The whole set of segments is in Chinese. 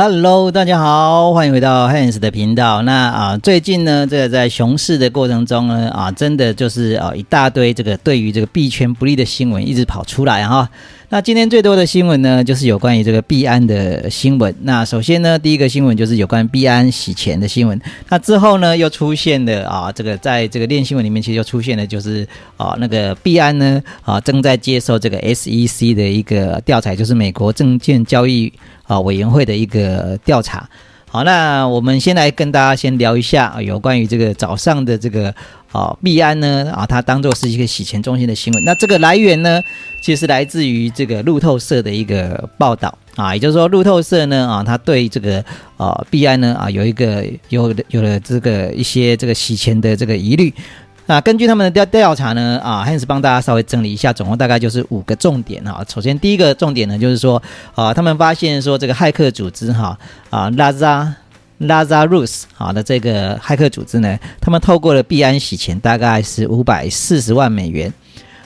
Hello，大家好，欢迎回到 Hans 的频道。那啊，最近呢，这个在熊市的过程中呢，啊，真的就是啊一大堆这个对于这个币圈不利的新闻一直跑出来哈。那今天最多的新闻呢，就是有关于这个币安的新闻。那首先呢，第一个新闻就是有关币安洗钱的新闻。那之后呢，又出现的啊，这个在这个链新闻里面，其实就出现的就是啊，那个币安呢啊正在接受这个 SEC 的一个调查，就是美国证券交易。啊，委员会的一个调查。好，那我们先来跟大家先聊一下有关于这个早上的这个啊币安呢啊，它当做是一个洗钱中心的新闻。那这个来源呢，其实来自于这个路透社的一个报道啊，也就是说路透社呢啊，它对这个啊币安呢啊有一个有有了这个一些这个洗钱的这个疑虑。那根据他们的调调查呢，啊，Hans 帮大家稍微整理一下，总共大概就是五个重点哈。首先第一个重点呢，就是说，啊，他们发现说这个骇客组织哈，啊，Laza Lazarus 好的这个骇客组织呢，他们透过了币安洗钱，大概是五百四十万美元。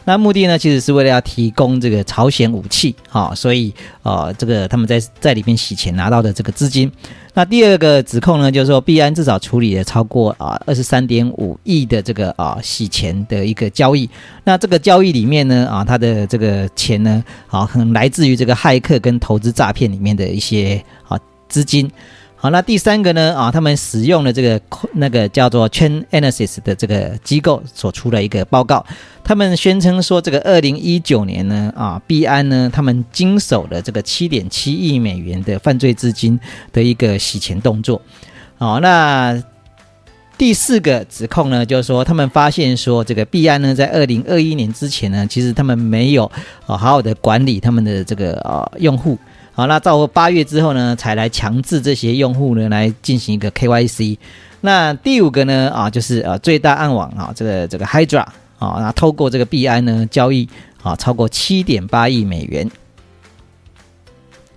那目的呢，其实是为了要提供这个朝鲜武器，哈，所以呃，这个他们在在里面洗钱拿到的这个资金。那第二个指控呢，就是说币安至少处理了超过啊二十三点五亿的这个啊洗钱的一个交易。那这个交易里面呢，啊，它的这个钱呢，啊，可能来自于这个骇客跟投资诈骗里面的一些啊资金。好，那第三个呢？啊，他们使用了这个那个叫做 Chain Analysis 的这个机构所出的一个报告，他们宣称说，这个二零一九年呢，啊，币安呢，他们经手了这个七点七亿美元的犯罪资金的一个洗钱动作。好，那第四个指控呢，就是说他们发现说，这个币安呢，在二零二一年之前呢，其实他们没有啊好好的管理他们的这个啊用户。好，那到八月之后呢，才来强制这些用户呢来进行一个 KYC。那第五个呢，啊，就是呃最大暗网啊，这个这个 Hydra 啊，那透过这个 BI 呢交易啊超过七点八亿美元。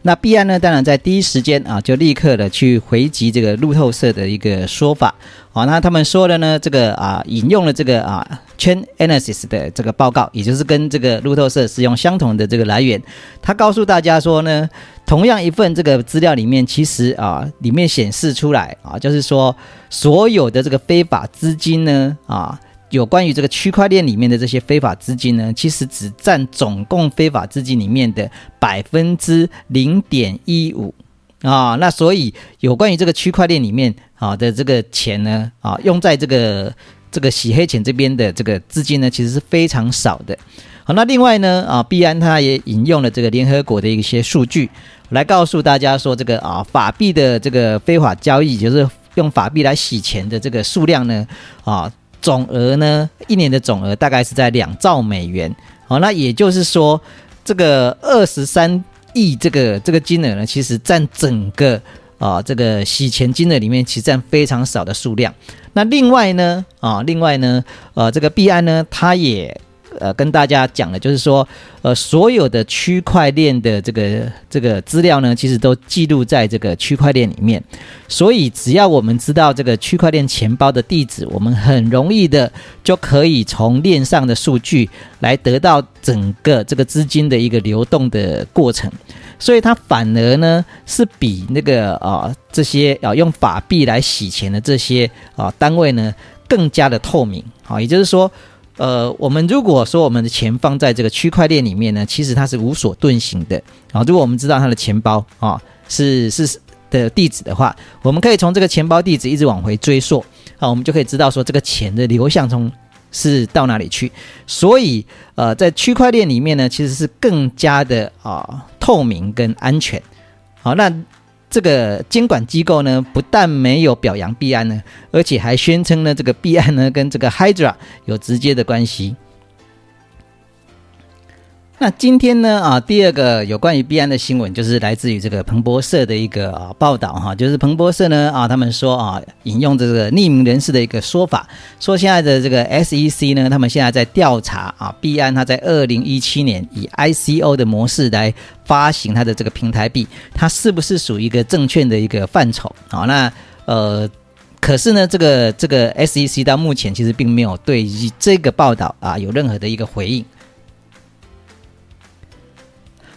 那币安呢，当然在第一时间啊，就立刻的去回击这个路透社的一个说法。好，那他们说的呢，这个啊，引用了这个啊，Chain Analysis 的这个报告，也就是跟这个路透社使用相同的这个来源。他告诉大家说呢，同样一份这个资料里面，其实啊，里面显示出来啊，就是说所有的这个非法资金呢，啊。有关于这个区块链里面的这些非法资金呢，其实只占总共非法资金里面的百分之零点一五啊。那所以有关于这个区块链里面啊的这个钱呢啊，用在这个这个洗黑钱这边的这个资金呢，其实是非常少的。好，那另外呢啊，币安它也引用了这个联合国的一些数据来告诉大家说，这个啊法币的这个非法交易，就是用法币来洗钱的这个数量呢啊。总额呢，一年的总额大概是在两兆美元。好，那也就是说，这个二十三亿这个这个金额呢，其实占整个啊这个洗钱金额里面，其实占非常少的数量。那另外呢，啊另外呢，呃这个币安呢，它也。呃，跟大家讲的，就是说，呃，所有的区块链的这个这个资料呢，其实都记录在这个区块链里面。所以，只要我们知道这个区块链钱包的地址，我们很容易的就可以从链上的数据来得到整个这个资金的一个流动的过程。所以，它反而呢是比那个啊这些啊用法币来洗钱的这些啊单位呢更加的透明。好，也就是说。呃，我们如果说我们的钱放在这个区块链里面呢，其实它是无所遁形的啊。如果我们知道它的钱包啊是是的地址的话，我们可以从这个钱包地址一直往回追溯啊，我们就可以知道说这个钱的流向从是到哪里去。所以呃，在区块链里面呢，其实是更加的啊透明跟安全。好，那。这个监管机构呢，不但没有表扬币安呢，而且还宣称呢，这个币安呢跟这个 Hydra 有直接的关系。那今天呢啊，第二个有关于币安的新闻，就是来自于这个彭博社的一个啊报道哈，就是彭博社呢啊，他们说啊，引用这个匿名人士的一个说法，说现在的这个 SEC 呢，他们现在在调查啊，币安它在二零一七年以 ICO 的模式来发行它的这个平台币，它是不是属于一个证券的一个范畴啊？那呃，可是呢，这个这个 SEC 到目前其实并没有对这个报道啊有任何的一个回应。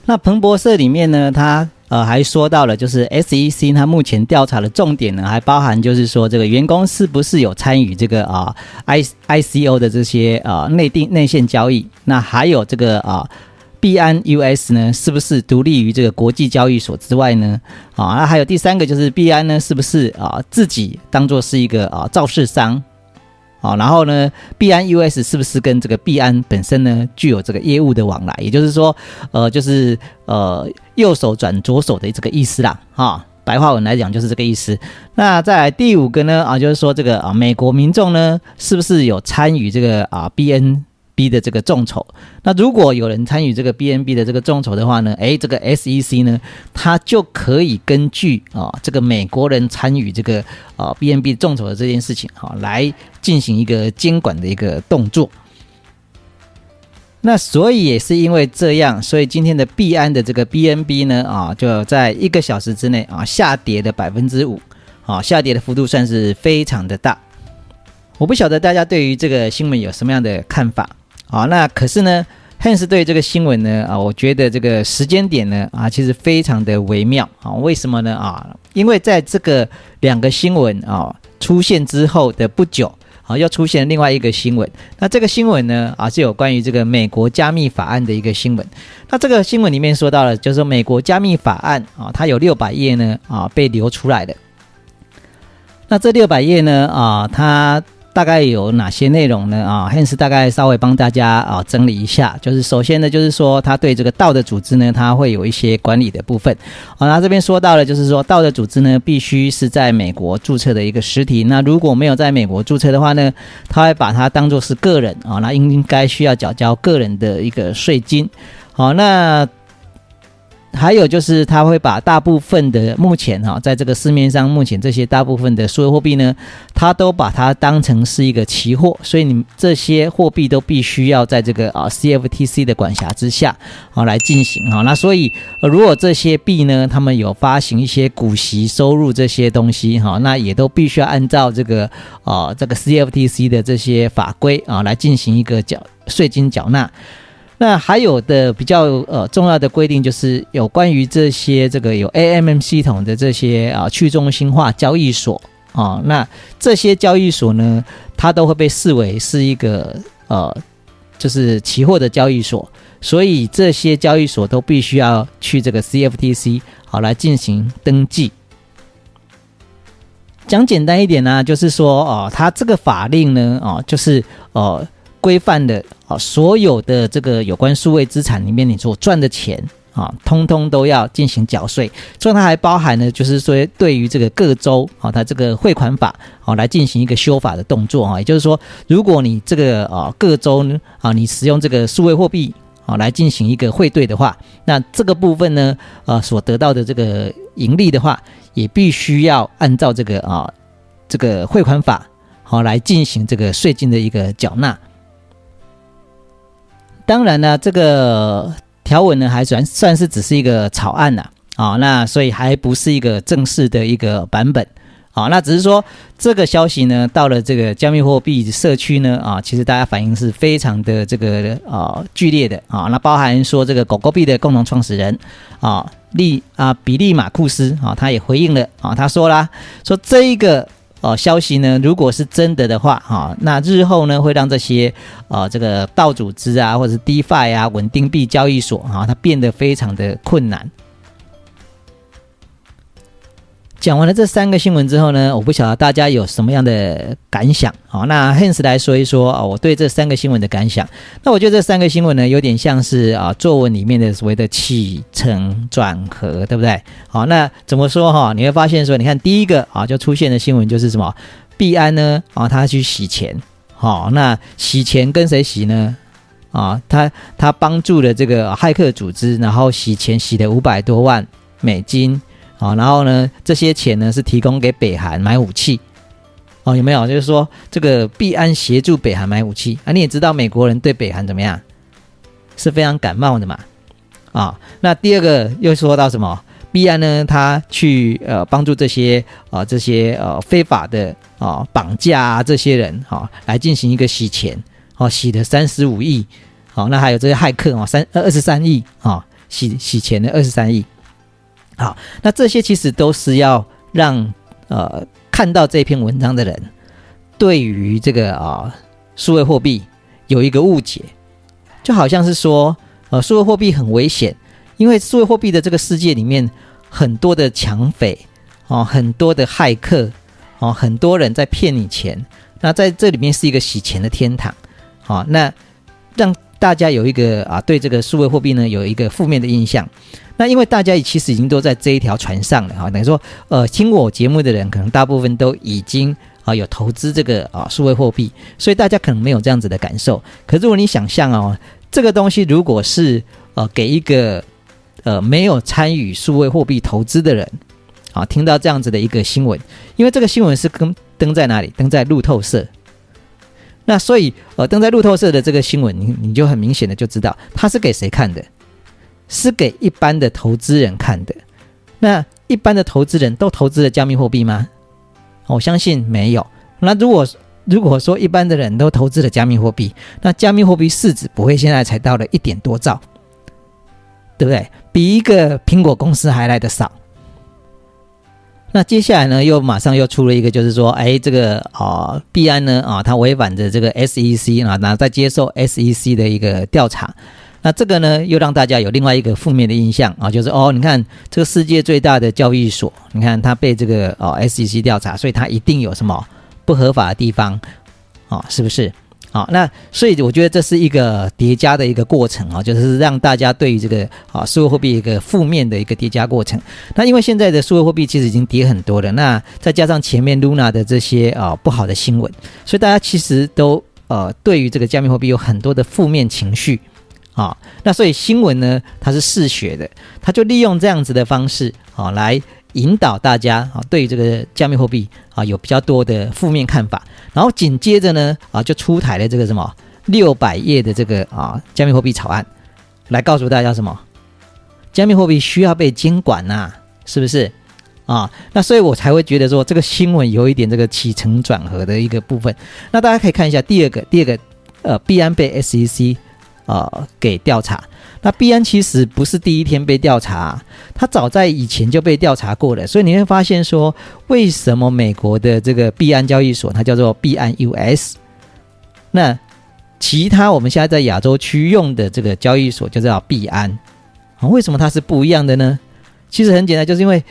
那彭博社里面呢，他呃，还说到了就是 SEC 它目前调查的重点呢，还包含就是说这个员工是不是有参与这个啊 I ICO 的这些啊内定内线交易，那还有这个啊。币安 US 呢，是不是独立于这个国际交易所之外呢？啊，那还有第三个就是币安呢，是不是啊自己当做是一个啊造市商？好，然后呢，币安 US 是不是跟这个币安本身呢具有这个业务的往来？也就是说，呃，就是呃右手转左手的这个意思啦。哈，白话文来讲就是这个意思。那在第五个呢，啊，就是说这个啊美国民众呢，是不是有参与这个啊 BN？B 的这个众筹，那如果有人参与这个 BNB 的这个众筹的话呢，诶，这个 SEC 呢，它就可以根据啊这个美国人参与这个啊 BNB 众筹的这件事情，哈，来进行一个监管的一个动作。那所以也是因为这样，所以今天的币安的这个 BNB 呢，啊，就在一个小时之内啊下跌了百分之五，啊，下跌的幅度算是非常的大。我不晓得大家对于这个新闻有什么样的看法。啊，那可是呢，Hans 对这个新闻呢，啊，我觉得这个时间点呢，啊，其实非常的微妙啊。为什么呢？啊，因为在这个两个新闻啊出现之后的不久，啊，又出现另外一个新闻。那这个新闻呢，啊，是有关于这个美国加密法案的一个新闻。那这个新闻里面说到了，就是说美国加密法案啊，它有六百页呢，啊，被流出来的。那这六百页呢，啊，它。大概有哪些内容呢？啊，Hans 大概稍微帮大家啊整理一下。就是首先呢，就是说他对这个道的组织呢，他会有一些管理的部分。啊，那这边说到了，就是说道的组织呢，必须是在美国注册的一个实体。那如果没有在美国注册的话呢，他会把它当做是个人啊，那应该需要缴交个人的一个税金。好，那。还有就是，他会把大部分的目前哈，在这个市面上目前这些大部分的数字货币呢，他都把它当成是一个期货，所以你这些货币都必须要在这个啊 CFTC 的管辖之下啊来进行哈。那所以如果这些币呢，他们有发行一些股息收入这些东西哈，那也都必须要按照这个啊这个 CFTC 的这些法规啊来进行一个缴税金缴纳。那还有的比较呃重要的规定，就是有关于这些这个有 AMM 系统的这些啊去中心化交易所啊，那这些交易所呢，它都会被视为是一个呃就是期货的交易所，所以这些交易所都必须要去这个 CFTC 好来进行登记。讲简单一点呢，就是说哦，它这个法令呢，哦，就是呃。规范的啊，所有的这个有关数位资产里面，你所赚的钱啊，通通都要进行缴税。所以它还包含呢，就是说对于这个各州啊，它这个汇款法啊，来进行一个修法的动作啊。也就是说，如果你这个啊各州呢啊，你使用这个数位货币啊来进行一个汇兑的话，那这个部分呢啊所得到的这个盈利的话，也必须要按照这个啊这个汇款法好来进行这个税金的一个缴纳。当然呢，这个条文呢还算算是只是一个草案呐，啊，那所以还不是一个正式的一个版本，啊，那只是说这个消息呢到了这个加密货币社区呢，啊，其实大家反应是非常的这个啊剧烈的啊，那包含说这个狗狗币的共同创始人啊利啊比利马库斯啊，他也回应了啊，他说啦，说这一个。哦，消息呢？如果是真的的话，哈，那日后呢会让这些呃这个道组织啊，或者是 DeFi 啊，稳定币交易所啊，它变得非常的困难。讲完了这三个新闻之后呢，我不晓得大家有什么样的感想好，那 Hans 来说一说啊，我对这三个新闻的感想。那我觉得这三个新闻呢，有点像是啊作文里面的所谓的起承转合，对不对？好，那怎么说哈？你会发现说，你看第一个啊，就出现的新闻就是什么？币安呢啊，他去洗钱。好，那洗钱跟谁洗呢？啊，他他帮助了这个骇客组织，然后洗钱洗了五百多万美金。好，然后呢，这些钱呢是提供给北韩买武器，哦，有没有？就是说这个币安协助北韩买武器。啊，你也知道美国人对北韩怎么样，是非常感冒的嘛，啊，那第二个又说到什么？币安呢，他去呃帮助这些啊这些呃非法的啊绑架啊这些人哈，来进行一个洗钱，哦，洗了三十五亿，好，那还有这些骇客啊三二二十三亿。啊洗洗钱的二十三亿。好，那这些其实都是要让呃看到这篇文章的人，对于这个啊数位货币有一个误解，就好像是说呃数位货币很危险，因为数位货币的这个世界里面很多的抢匪哦，很多的骇客哦，很多人在骗你钱，那在这里面是一个洗钱的天堂，好，那让大家有一个啊对这个数位货币呢有一个负面的印象。那因为大家其实已经都在这一条船上了哈，等于说，呃，听我节目的人可能大部分都已经啊有投资这个啊数位货币，所以大家可能没有这样子的感受。可是如果你想象哦，这个东西如果是呃给一个呃没有参与数位货币投资的人啊，听到这样子的一个新闻，因为这个新闻是跟登在哪里？登在路透社。那所以呃登在路透社的这个新闻，你你就很明显的就知道它是给谁看的。是给一般的投资人看的，那一般的投资人都投资了加密货币吗？我相信没有。那如果如果说一般的人都投资了加密货币，那加密货币市值不会现在才到了一点多兆，对不对？比一个苹果公司还来的少。那接下来呢，又马上又出了一个，就是说，哎，这个啊，币安呢啊，它违反着这个 SEC 啊，那在接受 SEC 的一个调查。那这个呢，又让大家有另外一个负面的印象啊，就是哦，你看这个世界最大的交易所，你看它被这个哦 SEC 调查，所以它一定有什么不合法的地方啊，是不是？啊，那所以我觉得这是一个叠加的一个过程啊，就是让大家对于这个啊数位货币一个负面的一个叠加过程。那因为现在的数位货币其实已经跌很多了，那再加上前面 Luna 的这些啊不好的新闻，所以大家其实都呃对于这个加密货币有很多的负面情绪。啊，那所以新闻呢，它是嗜血的，它就利用这样子的方式啊，来引导大家啊，对这个加密货币啊有比较多的负面看法，然后紧接着呢啊，就出台了这个什么六百页的这个啊加密货币草案，来告诉大家什么，加密货币需要被监管呐，是不是啊？那所以我才会觉得说这个新闻有一点这个起承转合的一个部分。那大家可以看一下第二个，第二个呃，必然被 SEC。呃，给调查。那币安其实不是第一天被调查，它早在以前就被调查过了。所以你会发现说，为什么美国的这个币安交易所它叫做币安 US，那其他我们现在在亚洲区用的这个交易所就叫币安啊？为什么它是不一样的呢？其实很简单，就是因为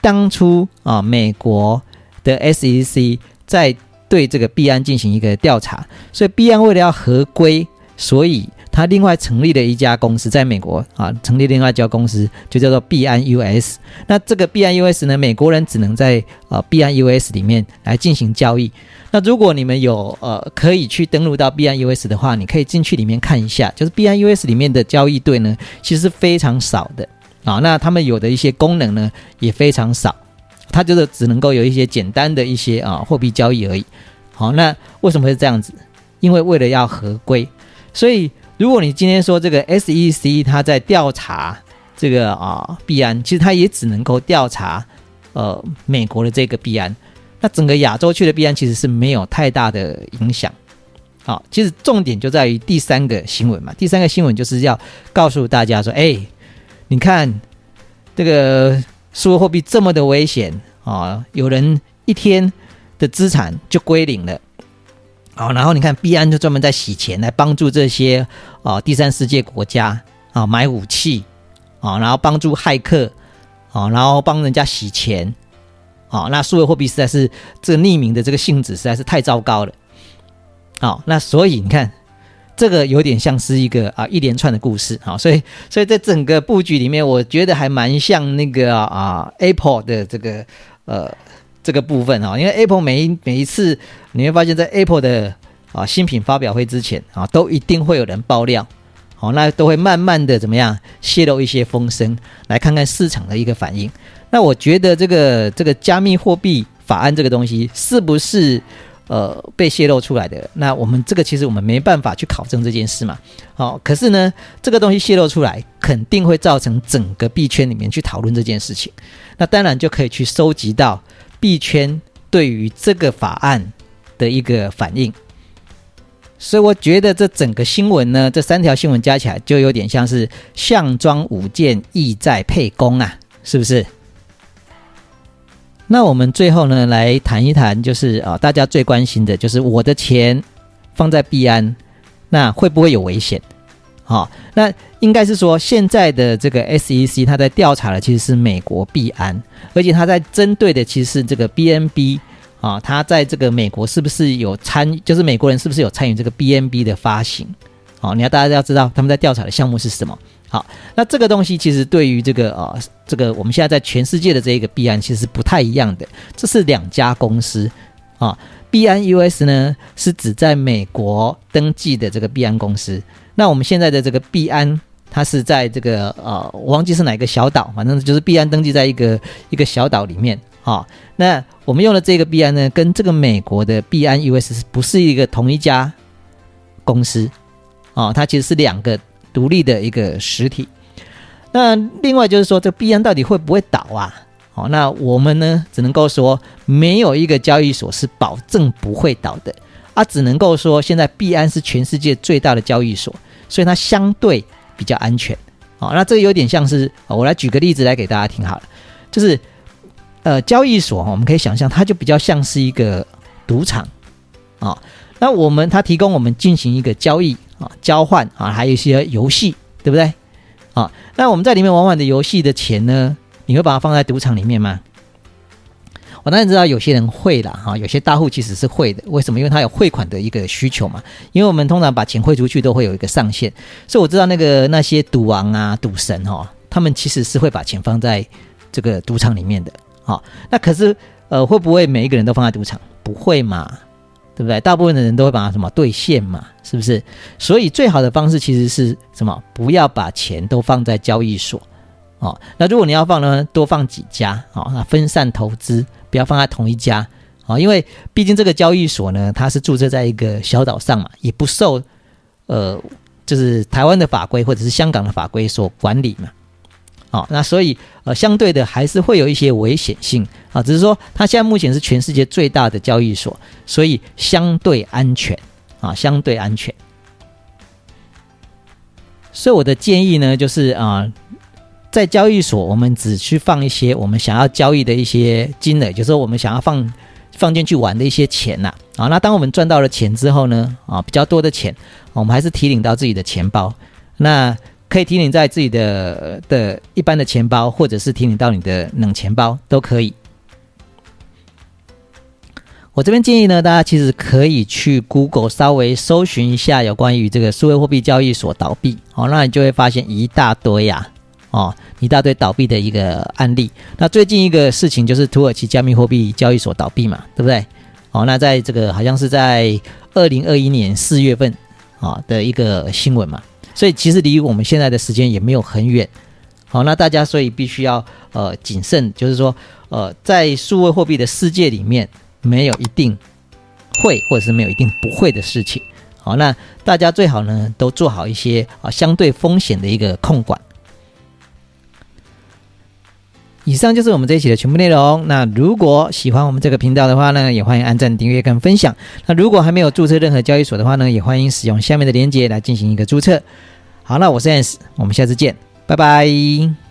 当初啊，美国的 SEC 在对这个币安进行一个调查，所以币安为了要合规，所以他另外成立了一家公司，在美国啊，成立另外一家公司，就叫做币安 US。那这个币安 US 呢，美国人只能在呃币安 US 里面来进行交易。那如果你们有呃可以去登录到币安 US 的话，你可以进去里面看一下，就是币安 US 里面的交易对呢，其实是非常少的啊。那他们有的一些功能呢，也非常少，它就是只能够有一些简单的一些啊货币交易而已。好，那为什么会这样子？因为为了要合规，所以。如果你今天说这个 SEC 它在调查这个啊币安，其实它也只能够调查呃美国的这个币安，那整个亚洲区的币安其实是没有太大的影响。好，其实重点就在于第三个新闻嘛，第三个新闻就是要告诉大家说，哎，你看这个数字货币这么的危险啊，有人一天的资产就归零了。好，然后你看，币安就专门在洗钱，来帮助这些啊第三世界国家啊买武器啊，然后帮助骇客啊，然后帮人家洗钱啊。那数位货币实在是这个匿名的这个性质实在是太糟糕了。好，那所以你看，这个有点像是一个啊一连串的故事啊。所以，所以在整个布局里面，我觉得还蛮像那个啊 Apple 的这个呃。这个部分啊，因为 Apple 每一每一次你会发现，在 Apple 的啊新品发表会之前啊，都一定会有人爆料，好，那都会慢慢的怎么样泄露一些风声，来看看市场的一个反应。那我觉得这个这个加密货币法案这个东西是不是呃被泄露出来的？那我们这个其实我们没办法去考证这件事嘛。好，可是呢，这个东西泄露出来，肯定会造成整个币圈里面去讨论这件事情。那当然就可以去收集到。币圈对于这个法案的一个反应，所以我觉得这整个新闻呢，这三条新闻加起来就有点像是项庄舞剑，意在沛公啊，是不是？那我们最后呢，来谈一谈，就是啊，大家最关心的就是我的钱放在币安，那会不会有危险？好，那应该是说现在的这个 SEC 它在调查的其实是美国币安，而且它在针对的其实是这个 BNB 啊，它在这个美国是不是有参，就是美国人是不是有参与这个 BNB 的发行？好，你要大家要知道他们在调查的项目是什么。好，那这个东西其实对于这个啊，这个我们现在在全世界的这一个币安其实不太一样的，这是两家公司啊。币安 US 呢是指在美国登记的这个币安公司，那我们现在的这个币安，它是在这个呃，我忘记是哪个小岛，反正就是币安登记在一个一个小岛里面啊。那我们用的这个币安呢，跟这个美国的币安 US 不是一个同一家公司啊，它其实是两个。独立的一个实体，那另外就是说，这币安到底会不会倒啊？好，那我们呢，只能够说，没有一个交易所是保证不会倒的啊，只能够说，现在币安是全世界最大的交易所，所以它相对比较安全。好，那这个有点像是，我来举个例子来给大家听好了，就是呃，交易所我们可以想象，它就比较像是一个赌场啊，那我们它提供我们进行一个交易。啊，交换啊，还有一些游戏，对不对？啊，那我们在里面玩玩的游戏的钱呢，你会把它放在赌场里面吗？我当然知道有些人会啦，哈，有些大户其实是会的。为什么？因为他有汇款的一个需求嘛。因为我们通常把钱汇出去都会有一个上限，所以我知道那个那些赌王啊、赌神哈，他们其实是会把钱放在这个赌场里面的。好，那可是呃，会不会每一个人都放在赌场？不会嘛。对不对？大部分的人都会把它什么兑现嘛，是不是？所以最好的方式其实是什么？不要把钱都放在交易所，哦。那如果你要放呢，多放几家，哦，那分散投资，不要放在同一家，哦，因为毕竟这个交易所呢，它是注册在一个小岛上嘛，也不受呃，就是台湾的法规或者是香港的法规所管理嘛。啊，那所以呃，相对的还是会有一些危险性啊，只是说它现在目前是全世界最大的交易所，所以相对安全啊，相对安全。所以我的建议呢，就是啊，在交易所我们只去放一些我们想要交易的一些金额，就是我们想要放放进去玩的一些钱呐啊。那当我们赚到了钱之后呢，啊，比较多的钱，我们还是提领到自己的钱包那。可以提领在自己的的一般的钱包，或者是提领到你的冷钱包都可以。我这边建议呢，大家其实可以去 Google 稍微搜寻一下有关于这个数位货币交易所倒闭，哦，那你就会发现一大堆呀，哦，一大堆倒闭的一个案例。那最近一个事情就是土耳其加密货币交易所倒闭嘛，对不对？哦，那在这个好像是在二零二一年四月份啊的一个新闻嘛。所以其实离我们现在的时间也没有很远，好，那大家所以必须要呃谨慎，就是说呃在数位货币的世界里面，没有一定会或者是没有一定不会的事情，好，那大家最好呢都做好一些啊相对风险的一个控管。以上就是我们这一期的全部内容。那如果喜欢我们这个频道的话呢，也欢迎按赞、订阅跟分享。那如果还没有注册任何交易所的话呢，也欢迎使用下面的链接来进行一个注册。好，那我是 Ans，我们下次见，拜拜。